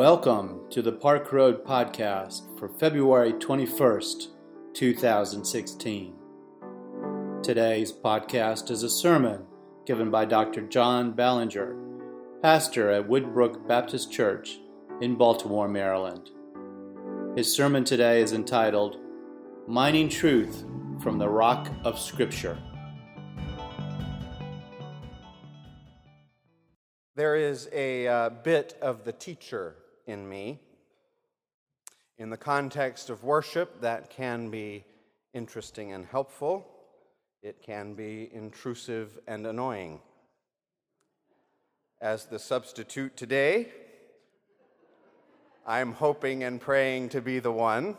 Welcome to the Park Road Podcast for February 21st, 2016. Today's podcast is a sermon given by Dr. John Ballinger, pastor at Woodbrook Baptist Church in Baltimore, Maryland. His sermon today is entitled Mining Truth from the Rock of Scripture. There is a uh, bit of the teacher in me. In the context of worship, that can be interesting and helpful. It can be intrusive and annoying. As the substitute today, I'm hoping and praying to be the one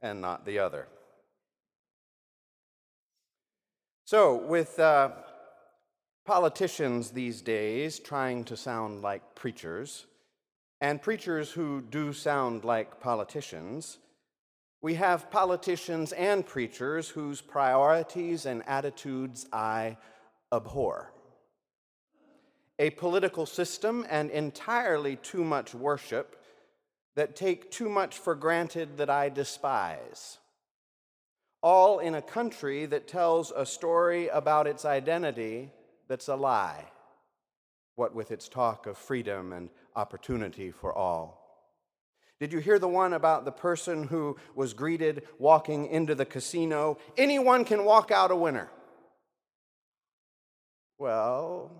and not the other. So, with uh, politicians these days trying to sound like preachers, and preachers who do sound like politicians, we have politicians and preachers whose priorities and attitudes I abhor. A political system and entirely too much worship that take too much for granted that I despise. All in a country that tells a story about its identity that's a lie, what with its talk of freedom and opportunity for all. Did you hear the one about the person who was greeted walking into the casino? Anyone can walk out a winner. Well,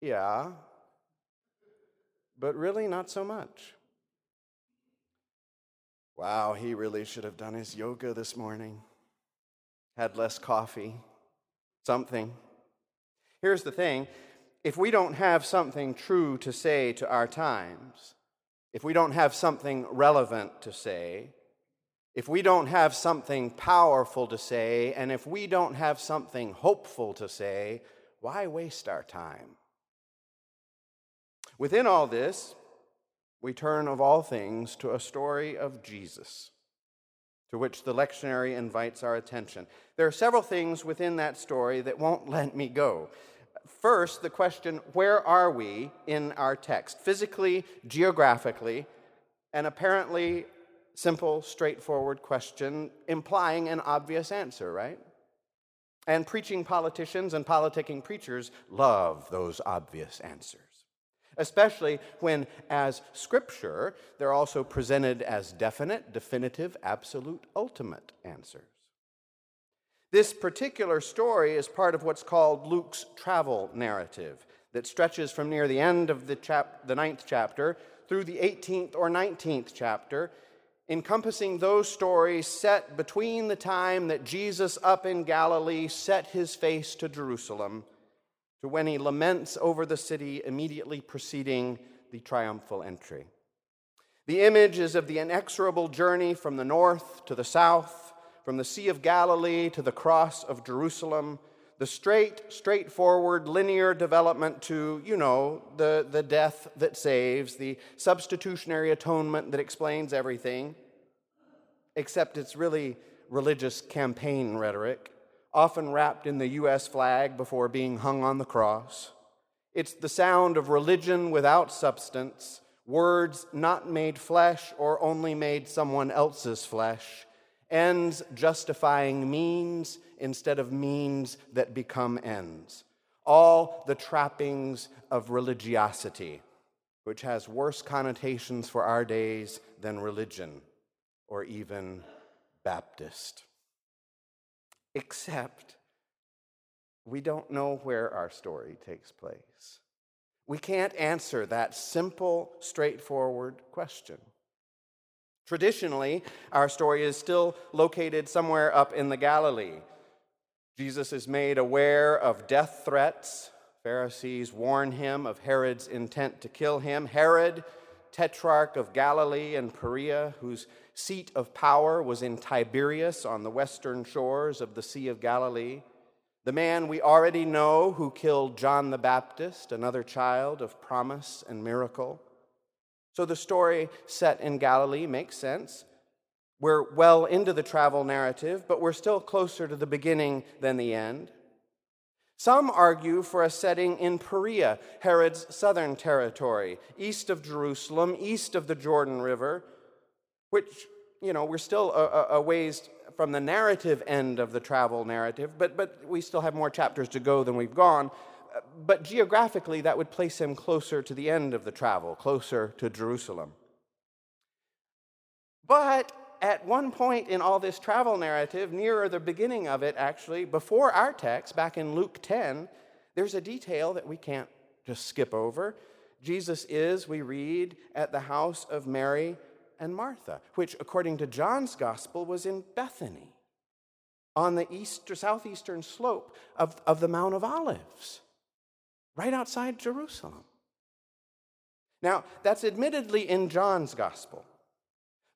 yeah, but really not so much. Wow, he really should have done his yoga this morning, had less coffee, something. Here's the thing if we don't have something true to say to our times, if we don't have something relevant to say, if we don't have something powerful to say, and if we don't have something hopeful to say, why waste our time? Within all this, we turn of all things to a story of Jesus, to which the lectionary invites our attention. There are several things within that story that won't let me go. First, the question where are we in our text? Physically, geographically, an apparently simple, straightforward question implying an obvious answer, right? And preaching politicians and politicking preachers love those obvious answers, especially when, as scripture, they're also presented as definite, definitive, absolute, ultimate answers. This particular story is part of what's called Luke's travel narrative that stretches from near the end of the, chap- the ninth chapter through the 18th or 19th chapter, encompassing those stories set between the time that Jesus up in Galilee set his face to Jerusalem to when he laments over the city immediately preceding the triumphal entry. The image is of the inexorable journey from the north to the south from the Sea of Galilee to the cross of Jerusalem, the straight, straightforward, linear development to, you know, the, the death that saves, the substitutionary atonement that explains everything, except it's really religious campaign rhetoric, often wrapped in the U.S. flag before being hung on the cross. It's the sound of religion without substance, words not made flesh or only made someone else's flesh ends justifying means instead of means that become ends. All the trappings of religiosity, which has worse connotations for our days than religion or even Baptist. Except we don't know where our story takes place. We can't answer that simple, straightforward question. Traditionally, our story is still located somewhere up in the Galilee. Jesus is made aware of death threats. Pharisees warn him of Herod's intent to kill him. Herod, tetrarch of Galilee and Perea, whose seat of power was in Tiberias on the western shores of the Sea of Galilee. The man we already know who killed John the Baptist, another child of promise and miracle. So the story set in Galilee makes sense. We're well into the travel narrative, but we're still closer to the beginning than the end. Some argue for a setting in Perea, Herod's southern territory, east of Jerusalem, east of the Jordan River, which, you know, we're still a, a, ways from the narrative end of the travel narrative, but, but we still have more chapters to go than we've gone. But geographically, that would place him closer to the end of the travel, closer to Jerusalem. But at one point in all this travel narrative, nearer the beginning of it, actually, before our text, back in Luke 10, there's a detail that we can't just skip over. Jesus is, we read, at the house of Mary and Martha, which, according to John's gospel, was in Bethany on the east or southeastern slope of, of the Mount of Olives, right outside Jerusalem. Now, that's admittedly in John's gospel.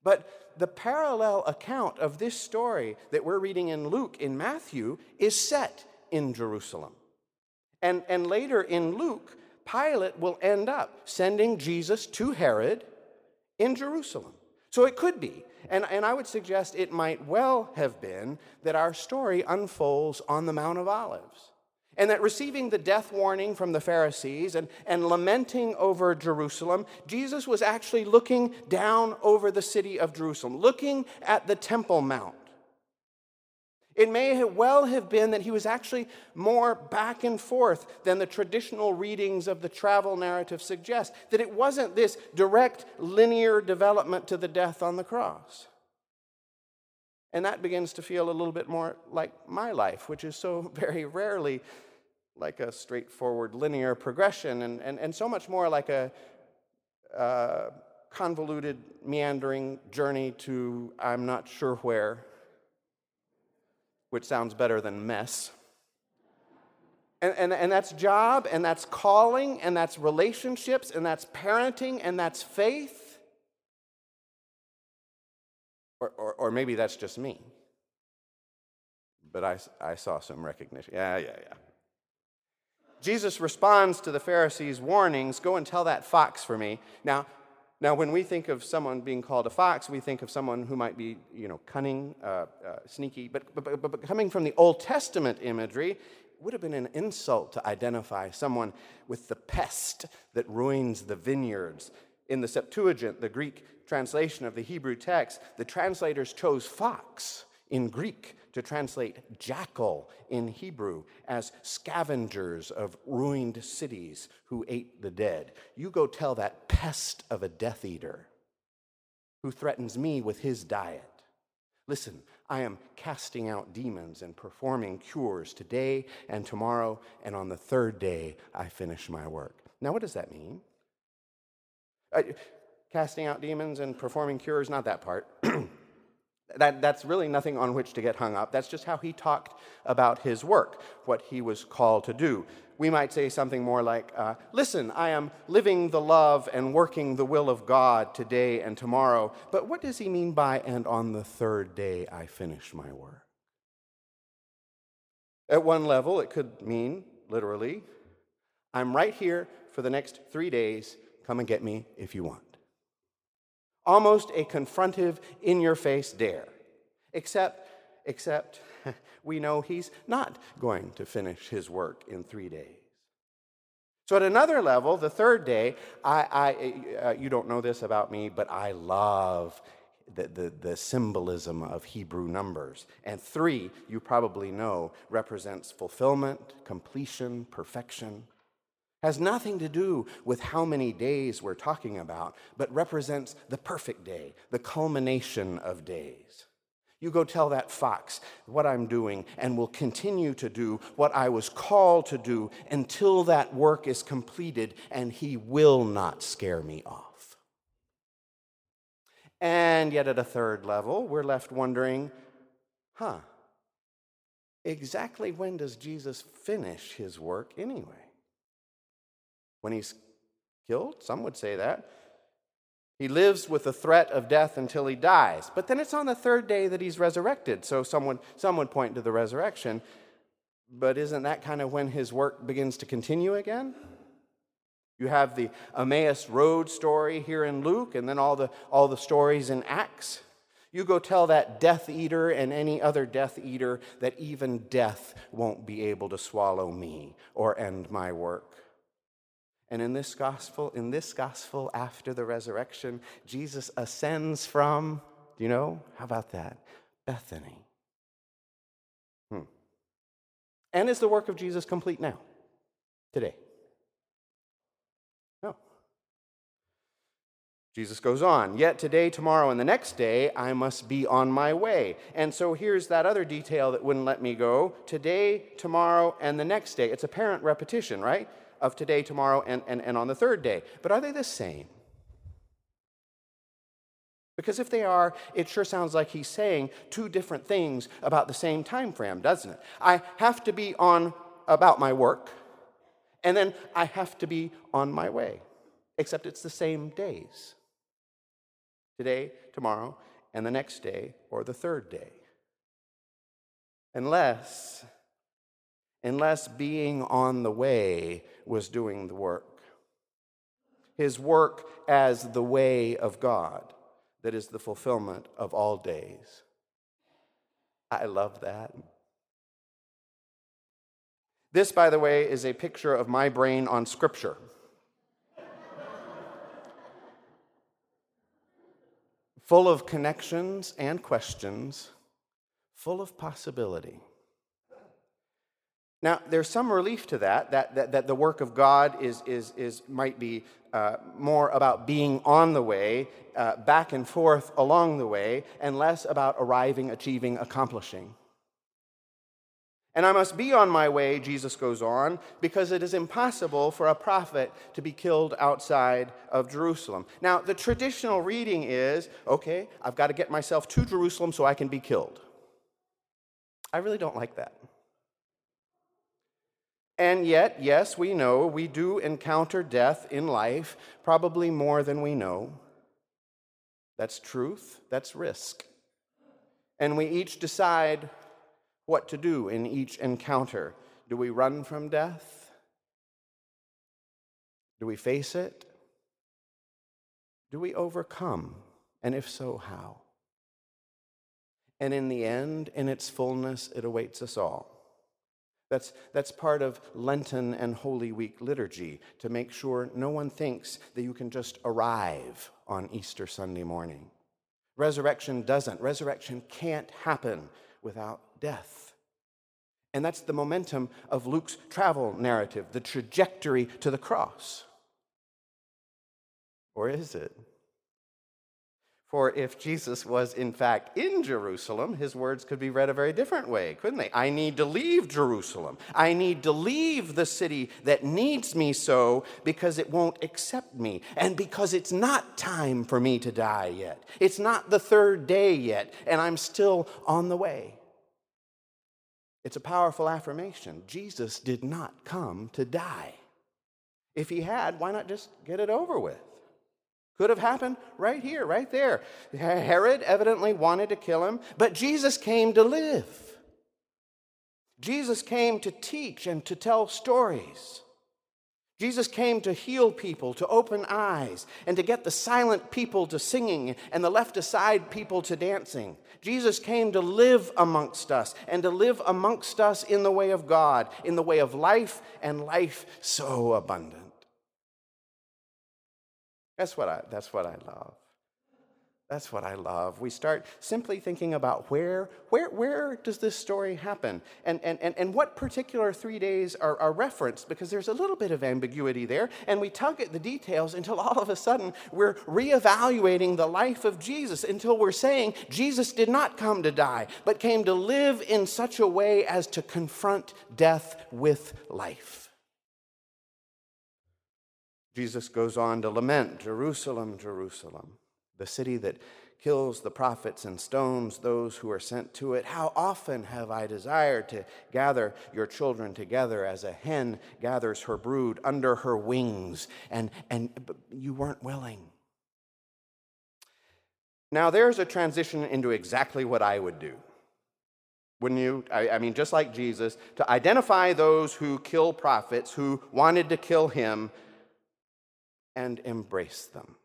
But the parallel account of this story that we're reading in Luke, in Matthew, is set in Jerusalem. And, and later in Luke, Pilate will end up sending Jesus to Herod in Jerusalem. So it could be, and, and I would suggest it might well have been, that our story unfolds on the Mount of Olives. And that receiving the death warning from the Pharisees and, and lamenting over Jerusalem, Jesus was actually looking down over the city of Jerusalem, looking at the Temple Mount. It may well have been that he was actually more back and forth than the traditional readings of the travel narrative suggest, that it wasn't this direct linear development to the death on the cross. And that begins to feel a little bit more like my life, which is so very rarely like a straightforward linear progression, and, and, and so much more like a uh, convoluted, meandering journey to I'm not sure where, which sounds better than mess. And, and, and that's job, and that's calling, and that's relationships, and that's parenting, and that's faith. Or, or, or maybe that's just me. But I, I saw some recognition. Yeah, yeah, yeah. Jesus responds to the Pharisees' warnings go and tell that fox for me. Now, now, when we think of someone being called a fox, we think of someone who might be, you know, cunning, uh, uh, sneaky. But, but, but, but coming from the Old Testament imagery, would have been an insult to identify someone with the pest that ruins the vineyards. In the Septuagint, the Greek translation of the Hebrew text, the translators chose fox in Greek to translate jackal in Hebrew as scavengers of ruined cities who ate the dead. You go tell that pest of a Death Eater who threatens me with his diet. Listen, I am casting out demons and performing cures today and tomorrow, and on the third day I finish my work. Now, what does that mean? I, casting out demons and performing cures, not that part. That, that's really nothing on which to get hung up. That's just how he talked about his work, what he was called to do. We might say something more like, uh, Listen, I am living the love and working the will of God today and tomorrow. But what does he mean by, and on the third day I finish my work? At one level, it could mean, literally, I'm right here for the next three days. Come and get me if you want. Almost a confrontive, in your face dare. Except, except we know he's not going to finish his work in three days. So, at another level, the third day, I, I, uh, you don't know this about me, but I love the, the, the, symbolism of Hebrew numbers. And three, you probably know, represents fulfillment, completion, perfection has nothing to do with how many days we're talking about, but represents the perfect day, the culmination of days. You go tell that fox what I'm doing and will continue to do what I was called to do until that work is completed, and he will not scare me off. And yet, at a third level, we're left wondering huh, exactly when does Jesus finish his work anyway? When he's killed. Some would say that. He lives with the threat of death until he dies. But then it's on the third day that he's resurrected. So someone, some would point to the resurrection. But isn't that kind of when his work begins to continue again? You have the Emmaus Road story here in Luke, and then all the, all the stories in Acts. You go tell that death eater and any other death eater that even death won't be able to swallow me or end my work. And in this gospel, in this gospel after the resurrection, Jesus ascends from, do you know? How about that? Bethany. Hmm. And is the work of Jesus complete now? Today? No. Jesus goes on, yet today, tomorrow, and the next day I must be on my way. And so here's that other detail that wouldn't let me go today, tomorrow, and the next day. It's apparent repetition, right? Of today, tomorrow, and, and, and on the third day. But are they the same? Because if they are, it sure sounds like he's saying two different things about the same time frame, doesn't it? I have to be on about my work, and then I have to be on my way, except it's the same days today, tomorrow, and the next day, or the third day. Unless, unless being on the way was doing the work. His work as the way of God, that is the fulfillment of all days. I love that. This, by the way, is a picture of my brain on Scripture. full of connections and questions, full of possibility. Now, there's some relief to that, that, that, that the work of God is, is, is, might be uh, more about being on the way, uh, back and forth along the way, and less about arriving, achieving, accomplishing. And I must be on my way, Jesus goes on, because it is impossible for a prophet to be killed outside of Jerusalem. Now, the traditional reading is okay, I've got to get myself to Jerusalem so I can be killed. I really don't like that. And yet, yes, we know we do encounter death in life, probably more than we know. That's truth, that's risk. And we each decide what to do in each encounter. Do we run from death? Do we face it? Do we overcome? And if so, how? And in the end, in its fullness, it awaits us all. That's, that's part of Lenten and Holy Week liturgy to make sure no one thinks that you can just arrive on Easter Sunday morning. Resurrection doesn't. Resurrection can't happen without death. And that's the momentum of Luke's travel narrative, the trajectory to the cross. Or is it? For if Jesus was in fact in Jerusalem, his words could be read a very different way, couldn't they? I need to leave Jerusalem. I need to leave the city that needs me so because it won't accept me and because it's not time for me to die yet. It's not the third day yet, and I'm still on the way. It's a powerful affirmation. Jesus did not come to die. If he had, why not just get it over with? Could have happened right here, right there. Herod evidently wanted to kill him, but Jesus came to live. Jesus came to teach and to tell stories. Jesus came to heal people, to open eyes, and to get the silent people to singing and the left aside people to dancing. Jesus came to live amongst us and to live amongst us in the way of God, in the way of life and life so abundant. That's what I, that's what I love. That's what I love. We start simply thinking about where, where, where does this story happen? And, and, and, and what particular three days are, are referenced, because there's a little bit of ambiguity there. And we tug at the details until all of a sudden we're reevaluating the life of Jesus, until we're saying Jesus did not come to die, but came to live in such a way as to confront death with life. Jesus goes on to lament Jerusalem, Jerusalem the city that kills the prophets and stones those who are sent to it. How often have I desired to gather your children together as a hen gathers her brood under her wings, and, and you weren't willing. Now, there's a transition into exactly what I would do. Wouldn't you? I, I mean, just like Jesus, to identify those who kill prophets, who wanted to kill him, and embrace them.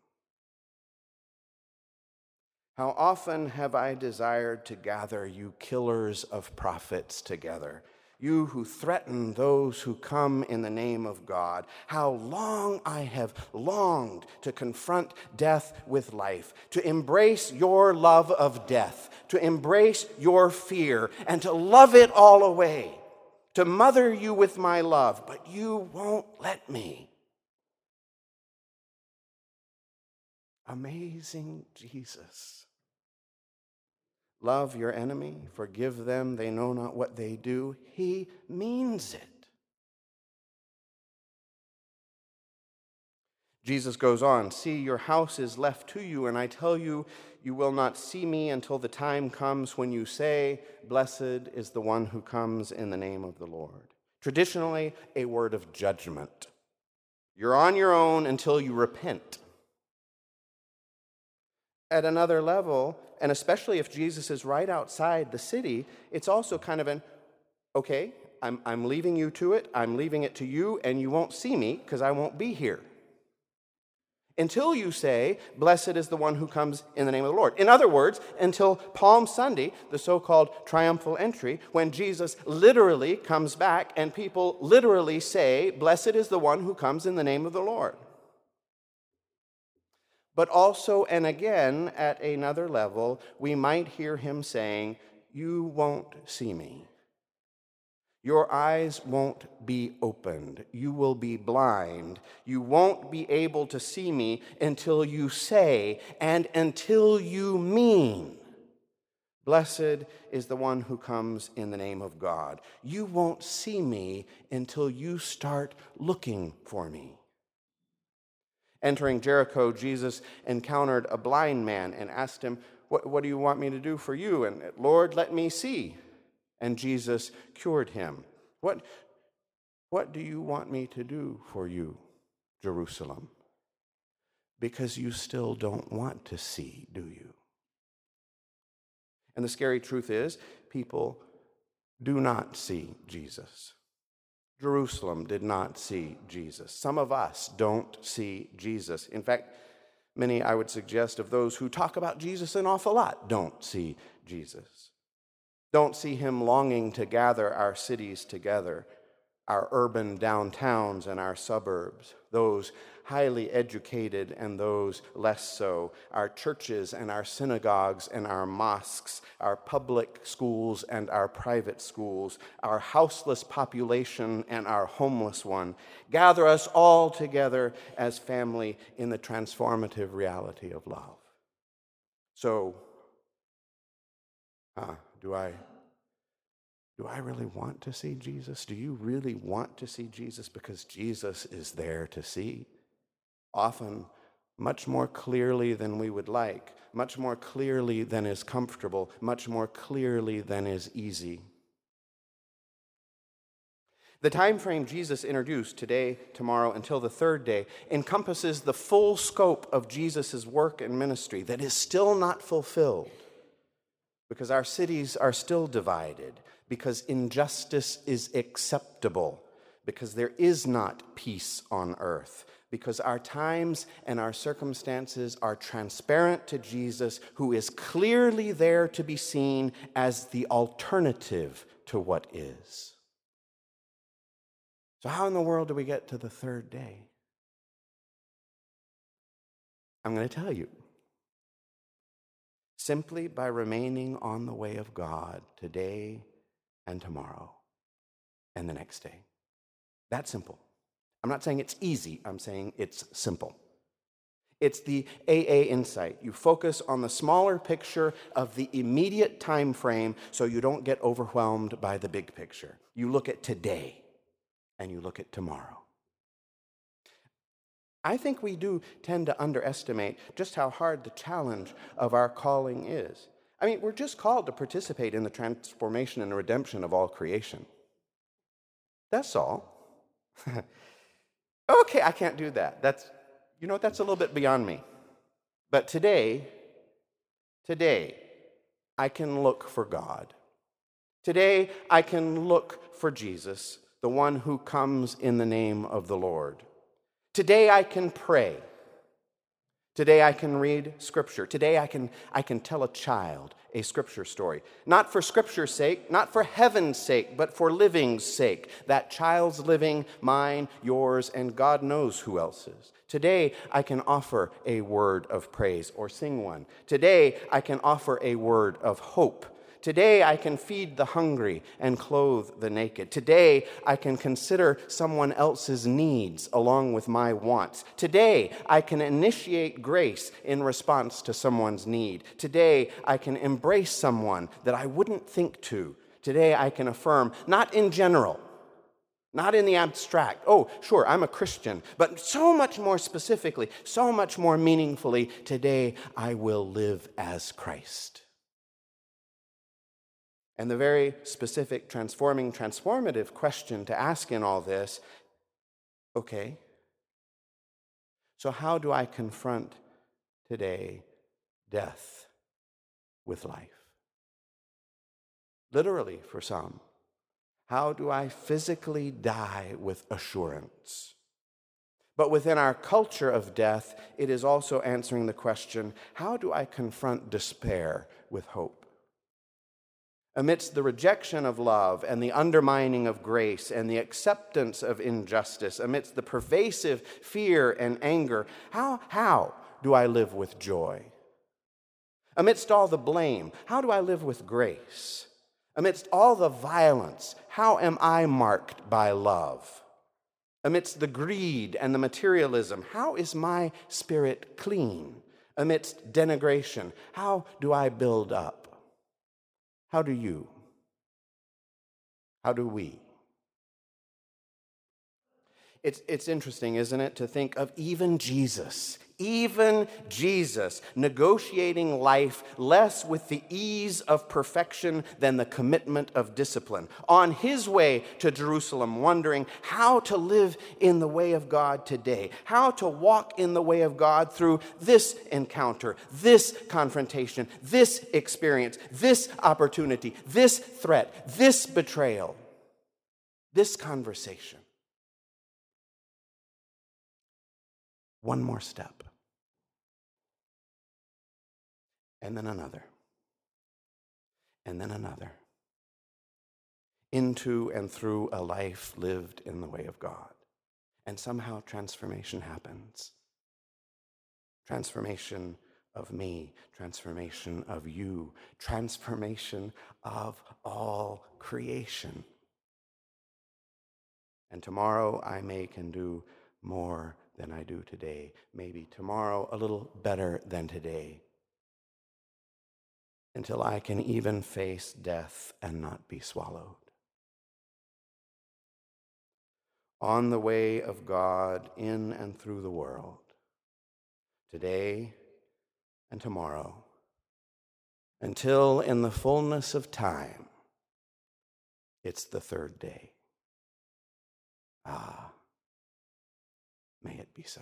How often have I desired to gather you killers of prophets together, you who threaten those who come in the name of God. How long I have longed to confront death with life, to embrace your love of death, to embrace your fear, and to love it all away, to mother you with my love, but you won't let me. Amazing Jesus. Love your enemy, forgive them, they know not what they do. He means it. Jesus goes on, See, your house is left to you, and I tell you, you will not see me until the time comes when you say, Blessed is the one who comes in the name of the Lord. Traditionally, a word of judgment. You're on your own until you repent. At another level, and especially if Jesus is right outside the city, it's also kind of an okay, I'm, I'm leaving you to it, I'm leaving it to you, and you won't see me because I won't be here. Until you say, Blessed is the one who comes in the name of the Lord. In other words, until Palm Sunday, the so called triumphal entry, when Jesus literally comes back and people literally say, Blessed is the one who comes in the name of the Lord but also and again at another level, we might hear him saying, You won't see me. Your eyes won't be opened. You will be blind. You won't be able to see me until you say and until you mean. Blessed is the one who comes in the name of God. You won't see me until you start looking for me. Entering Jericho, Jesus encountered a blind man and asked him, what, what, do you want me to do for you? And Lord, let me see. And Jesus cured him. What, what do you want me to do for you, Jerusalem? Because you still don't want to see, do you? And the scary truth is, people do not see Jesus. Jerusalem did not see Jesus. Some of us don't see Jesus. In fact, many, I would suggest, of those who talk about Jesus an awful lot don't see Jesus. Don't see him longing to gather our cities together, our urban downtowns and our suburbs, those highly educated and those less so, our churches and our synagogues and our mosques, our public schools and our private schools, our houseless population and our homeless one. Gather us all together as family in the transformative reality of love. So, uh, do I do I really want to see Jesus? Do you really want to see Jesus? Because Jesus is there to see often much more clearly than we would like, much more clearly than is comfortable, much more clearly than is easy. The time frame Jesus introduced today, tomorrow, until the third day encompasses the full scope of Jesus' work and ministry that is still not fulfilled because our cities are still divided, because injustice is acceptable, because there is not peace on earth, because our times and our circumstances are transparent to Jesus, who is clearly there to be seen as the alternative to what is. So, how in the world do we get to the third day? I'm going to tell you. Simply by remaining on the way of God today and tomorrow and the next day. That simple. I'm not saying it's easy, I'm saying it's simple. It's the AA insight. You focus on the smaller picture of the immediate time frame so you don't get overwhelmed by the big picture. You look at today and you look at tomorrow. I think we do tend to underestimate just how hard the challenge of our calling is. I mean, we're just called to participate in the transformation and redemption of all creation. That's all. okay, I can't do that. That's, you know, that's a little bit beyond me. But today, today, I can look for God. Today, I can look for Jesus, the one who comes in the name of the Lord. Today, I can pray. Today I can read Scripture. Today I can, I can tell a child a Scripture story. Not for Scripture's sake, not for heaven's sake, but for living's sake. That child's living, mine, yours, and God knows who else's. Today I can offer a word of praise or sing one. Today I can offer a word of hope Today I can feed the hungry and clothe the naked. Today I can consider someone else's needs along with my wants. Today I can initiate grace in response to someone's need. Today I can embrace someone that I wouldn't think to. Today I can affirm, not in general, not in the abstract. Oh, sure, I'm a Christian, but so much more specifically, so much more meaningfully, today I will live as Christ. And the very specific, transforming, transformative question to ask in all this okay, so how do I confront today death with life? Literally, for some. How do I physically die with assurance? But within our culture of death, it is also answering the question how do I confront despair with hope? Amidst the rejection of love and the undermining of grace and the acceptance of injustice, amidst the pervasive fear and anger, how, how do I live with joy? Amidst all the blame, how do I live with grace? Amidst all the violence, how am I marked by love? Amidst the greed and the materialism, how is my spirit clean? Amidst denigration, how do I build up? How do you? How do we? It's, it's interesting, isn't it, to think of even Jesus, even Jesus negotiating life less with the ease of perfection than the commitment of discipline. On his way to Jerusalem, wondering how to live in the way of God today, how to walk in the way of God through this encounter, this confrontation, this experience, this opportunity, this threat, this betrayal, this conversation. One more step. And then another. And then another. Into and through a life lived in the way of God. And somehow transformation happens. Transformation of me, transformation of you, transformation of all creation. And tomorrow I may can do more than I do today. Maybe tomorrow a little better than today. Until I can even face death and not be swallowed. On the way of God in and through the world, today and tomorrow, until in the fullness of time, it's the third day. Ah. May it be so.